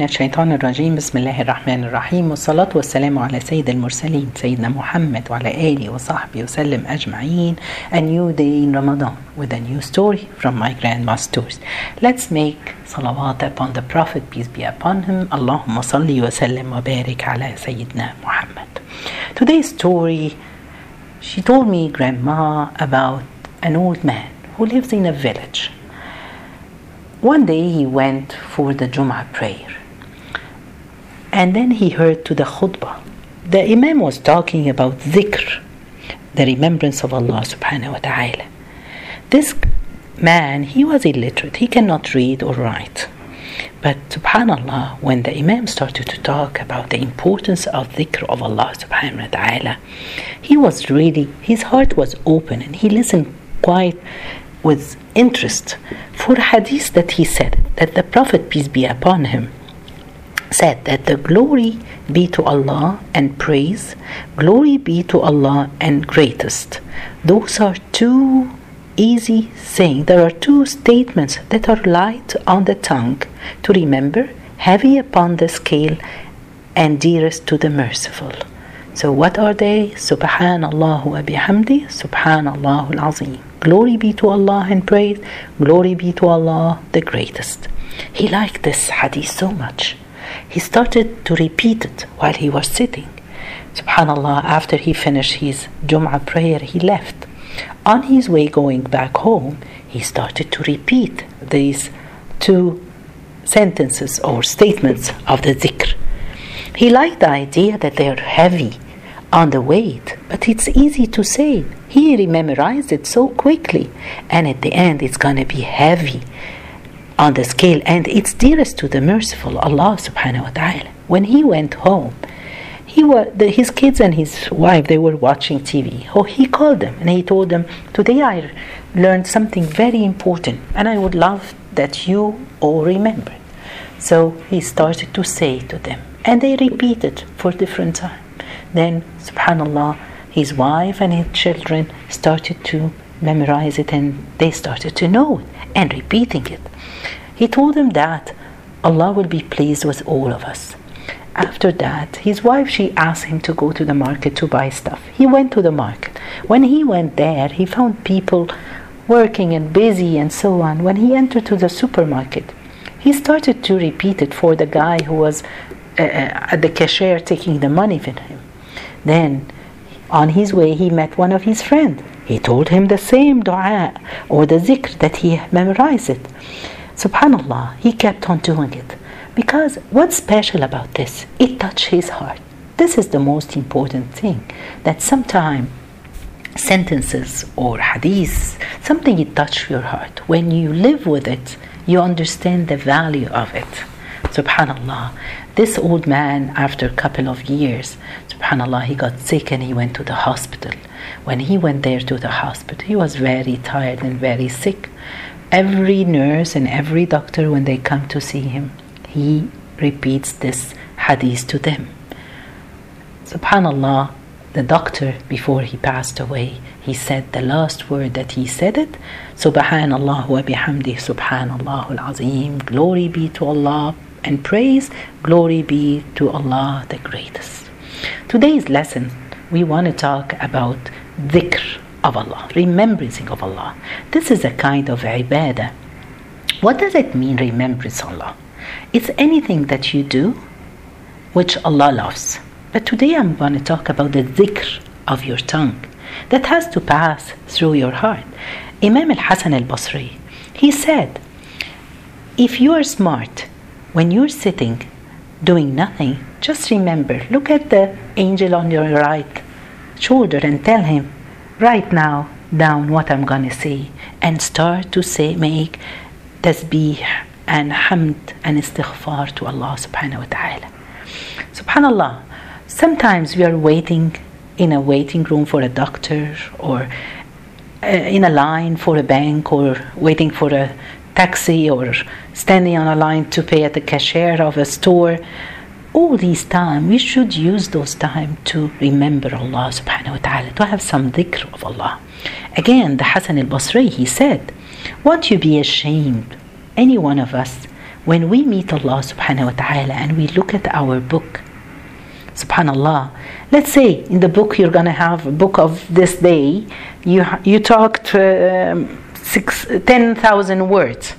من الشيطان الرجيم بسم الله الرحمن الرحيم والصلاة والسلام على سيد المرسلين سيدنا محمد وعلى آله وصحبه وسلم أجمعين A new day in Ramadan with a new story from my grandma's stories Let's make salawat upon the Prophet peace be upon him اللهم صل وسلم وبارك على سيدنا محمد Today's story she told me grandma about an old man who lives in a village One day he went for the Jum'ah prayer and then he heard to the khutbah. The Imam was talking about dhikr, the remembrance of Allah subhanahu wa ta'ala. This man, he was illiterate, he cannot read or write. But subhanallah, when the Imam started to talk about the importance of dhikr of Allah subhanahu wa ta'ala, he was really, his heart was open and he listened quite with interest for hadith that he said that the Prophet, peace be upon him, said that the glory be to Allah and praise, glory be to Allah and greatest. Those are two easy sayings. There are two statements that are light on the tongue to remember, heavy upon the scale, and dearest to the merciful. So what are they? Subhanallah wa bihamdi, Subhanallah al-Azim. Glory be to Allah and praise, glory be to Allah the greatest. He liked this hadith so much he started to repeat it while he was sitting. Subhanallah, after he finished his Jum'ah prayer, he left. On his way going back home, he started to repeat these two sentences or statements of the dhikr. He liked the idea that they are heavy on the weight, but it's easy to say. He memorized it so quickly, and at the end, it's going to be heavy on the scale and it's dearest to the merciful Allah subhanahu wa ta'ala. When he went home, he was the, his kids and his wife they were watching TV. Oh, he called them and he told them, "Today I learned something very important, and I would love that you all remember." So he started to say to them, and they repeated for different time. Then, Subhanallah, his wife and his children started to memorize it, and they started to know it and repeating it. He told him that Allah will be pleased with all of us. After that, his wife she asked him to go to the market to buy stuff. He went to the market. When he went there, he found people working and busy and so on. When he entered to the supermarket, he started to repeat it for the guy who was uh, at the cashier taking the money from him. Then, on his way, he met one of his friends. He told him the same dua or the zikr that he memorized it. Subhanallah, he kept on doing it. Because what's special about this? It touched his heart. This is the most important thing. That sometimes sentences or hadiths, something it touches your heart. When you live with it, you understand the value of it. Subhanallah. This old man, after a couple of years, subhanallah, he got sick and he went to the hospital. When he went there to the hospital, he was very tired and very sick every nurse and every doctor, when they come to see him, he repeats this hadith to them. Subhanallah, the doctor, before he passed away, he said the last word that he said it Subhanallah wa bihamdi, Subhanallah al Azim, glory be to Allah, and praise, glory be to Allah the greatest. Today's lesson, we want to talk about dhikr of Allah, remembrance of Allah. This is a kind of ibadah. What does it mean, remembrance Allah? It's anything that you do which Allah loves. But today I'm going to talk about the dhikr of your tongue that has to pass through your heart. Imam al Hasan al Basri, he said, if you are smart, when you're sitting doing nothing, just remember, look at the angel on your right shoulder and tell him, write now down what I'm gonna say and start to say make tasbih and hamd and istighfar to Allah subhanahu wa ta'ala. Subhanallah, sometimes we are waiting in a waiting room for a doctor or uh, in a line for a bank or waiting for a taxi or standing on a line to pay at the cashier of a store all these time we should use those time to remember Allah subhanahu wa ta'ala to have some dhikr of Allah. Again the Hasan al-Basri he said won't you be ashamed any one of us when we meet Allah subhanahu wa ta'ala and we look at our book, subhanallah, let's say in the book you're going to have a book of this day, you, you talked um, 10,000 words,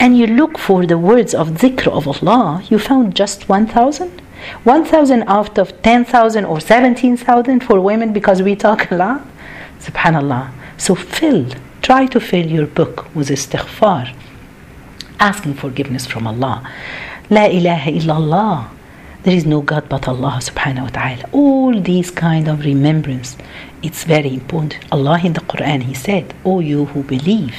and you look for the words of dhikr of Allah, you found just 1,000? 1,000 out of 10,000 or 17,000 for women because we talk a lot? Subhanallah. So fill, try to fill your book with istighfar, asking forgiveness from Allah. La ilaha illallah. There is no God but Allah subhanahu wa ta'ala. All these kind of remembrance, it's very important. Allah in the Quran, He said, O you who believe,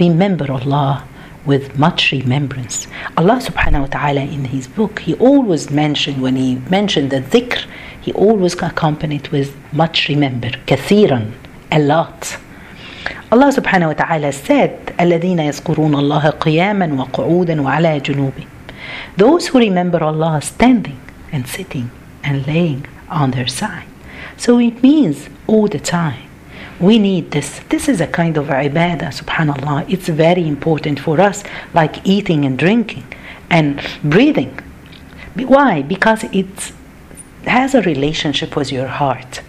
remember Allah with much remembrance. Allah subhanahu wa ta'ala in his book, he always mentioned, when he mentioned the dhikr, he always accompanied with much remember, kathiran, a lot. Allah subhanahu wa ta'ala said, الَّذِينَ يَذْكُرُونَ اللَّهَ قِيَامًا وَقُعُودًا وَعَلَى جُنُوبِهِمْ Those who remember Allah standing and sitting and laying on their side. So it means all the time. we need this. This is a kind of ibadah, subhanAllah. It's very important for us, like eating and drinking and breathing. Why? Because it has a relationship with your heart.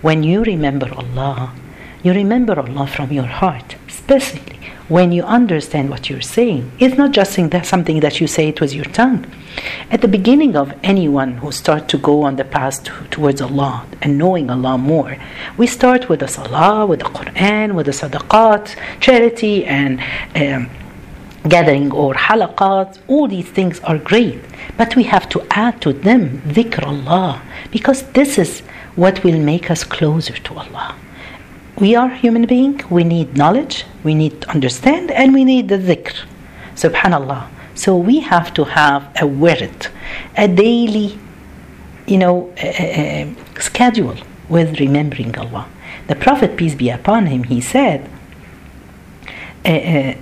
When you remember Allah, you remember Allah from your heart, especially when you understand what you're saying. It's not just something that you say it with your tongue. At the beginning of anyone who start to go on the path to, towards Allah and knowing Allah more, we start with the salah, with the Quran, with the sadaqat, charity, and um, gathering or halaqat. All these things are great, but we have to add to them dhikr Allah because this is what will make us closer to Allah. We are human being we need knowledge we need to understand and we need the dhikr. Subhanallah so we have to have a wird a daily you know a, schedule with remembering allah. The prophet peace be upon him he said uh,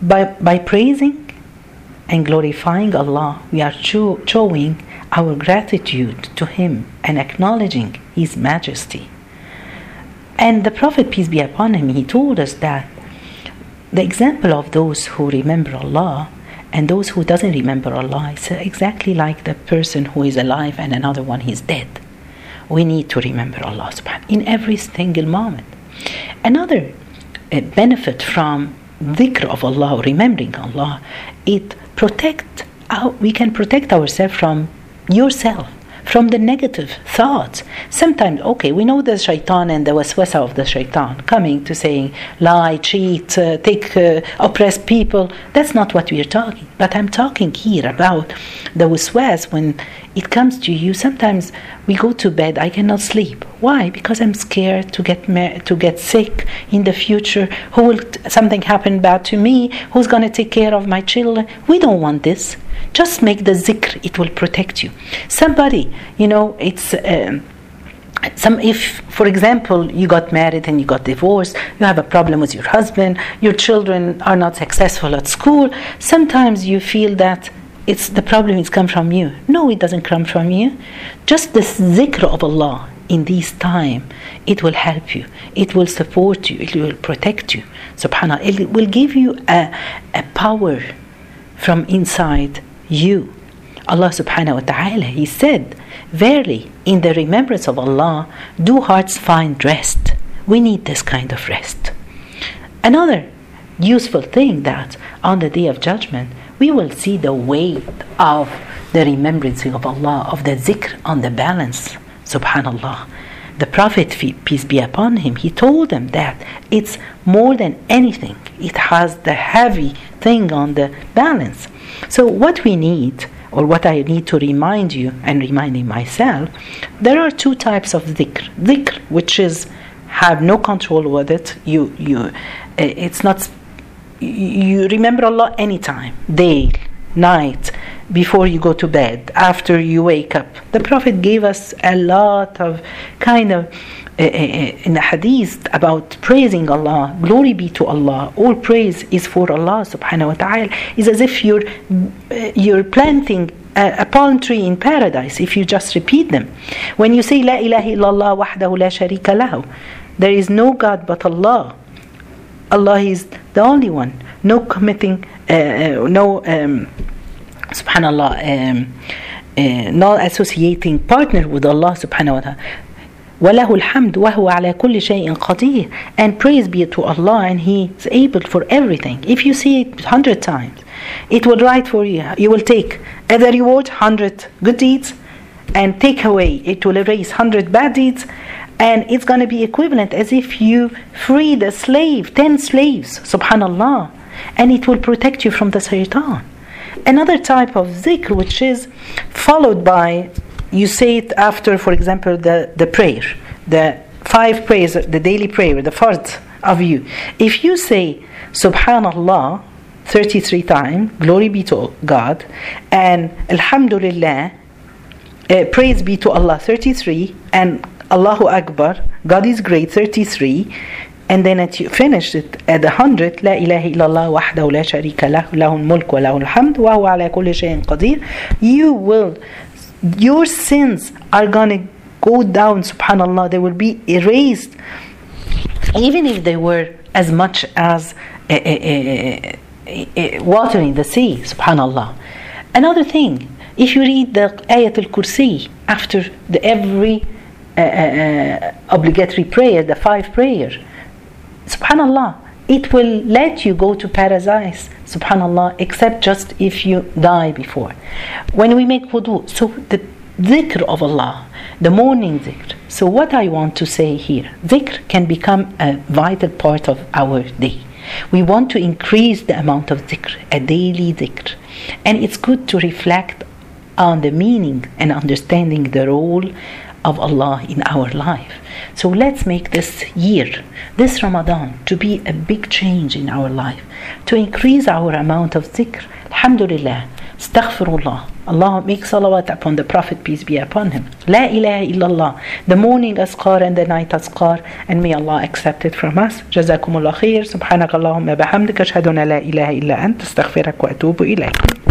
by, by praising and glorifying allah we are showing our gratitude to him and acknowledging his majesty. And the Prophet, peace be upon him, he told us that the example of those who remember Allah and those who doesn't remember Allah is exactly like the person who is alive and another one is dead. We need to remember Allah subhanahu in every single moment. Another uh, benefit from dhikr of Allah, remembering Allah, it protect our, we can protect ourselves from yourself from the negative thoughts. Sometimes, okay, we know the shaitan and the waswasa of the shaitan coming to saying lie, cheat, uh, take, uh, oppress people. That's not what we are talking. But I'm talking here about the waswas when it comes to you. Sometimes we go to bed, I cannot sleep. Why? Because I'm scared to get to get sick in the future. Who will something happen bad to me? Who's going to take care of my children? We don't want this. Just make the zikr, it will protect you. Somebody, you know, it's. Um, some if for example you got married and you got divorced you have a problem with your husband your children are not successful at school sometimes you feel that it's the problem is come from you. No it doesn't come from you. Just the zikr of allah in this time it will help you. It will support you. It will protect you. Subhanallah. It will give you a, a power from inside you. Allah subhanahu wa ta'ala, He said, Verily, in the remembrance of Allah, do hearts find rest. We need this kind of rest. Another useful thing that on the day of judgment, we will see the weight of the remembrance of Allah, of the zikr on the balance. Subhanallah. The Prophet, peace be upon him, he told them that it's more than anything, it has the heavy thing on the balance. So, what we need, or what I need to remind you and reminding myself, there are two types of dhikr. Dhikr, which is have no control with it. You, you, eh, it's not. You remember Allah anytime, day, night, before you go to bed, after you wake up. The Prophet gave us a lot of kind of uh, in the hadith about praising Allah, glory be to Allah. All praise is for Allah subhanahu wa ta'ala. It's as if you're you're planting a, a, palm tree in paradise if you just repeat them. When you say La ilaha illallah wahdahu la sharika lahu, there is no God but Allah. Allah is the only one. No committing, uh, no um, subhanallah um, uh, not associating partner with Allah subhanahu wa ta'ala وله الحمد وهو على كل شيء قدير and praise be to Allah and he is able for everything if you see it 100 times it will write for you you will take as a reward 100 good deeds and take away it will erase 100 bad deeds and it's going to be equivalent as if you freed a slave 10 slaves subhanallah and it will protect you from the shaitan another type of zikr which is followed by you say it after for example the, the prayer the five prayers the daily prayer the fard of you. If you say subhanallah 33 times glory be to god and alhamdulillah uh, praise be to allah 33 and allahu akbar god is great 33 and then at you finish it at 100 لا إله إلا الله وحده لا شريك له له الملك وله الحمد وهو على كل شيء قدير you will your sins are gonna go down subhanallah. They will be erased. Even if they were as much as eh, eh, eh, water in the sea subhanallah. Another thing if you read the ayat al-kursi after the every obligatory prayer the five prayers subhanallah it will let you go to paradise. Subhanallah except just if you die before. When we make wudu so the dhikr of allah the morning dhikr. So what i want to say here dhikr can become a vital part of our day. We want to increase the amount of dhikr a daily dhikr. And it's good to reflect on the meaning and understanding the role of Allah in our life. So let's make this year, this Ramadan, to be a big change in our life, to increase our amount of zikr. Alhamdulillah, astaghfirullah. Allah make salawat upon the Prophet, peace be upon him. La ilaha illallah. The morning azkar and the night azkar. And may Allah accept it from us. جزاكم khair. خير. سبحانك اللهم la ilaha illa ant astaghfirak wa atubu استغفرك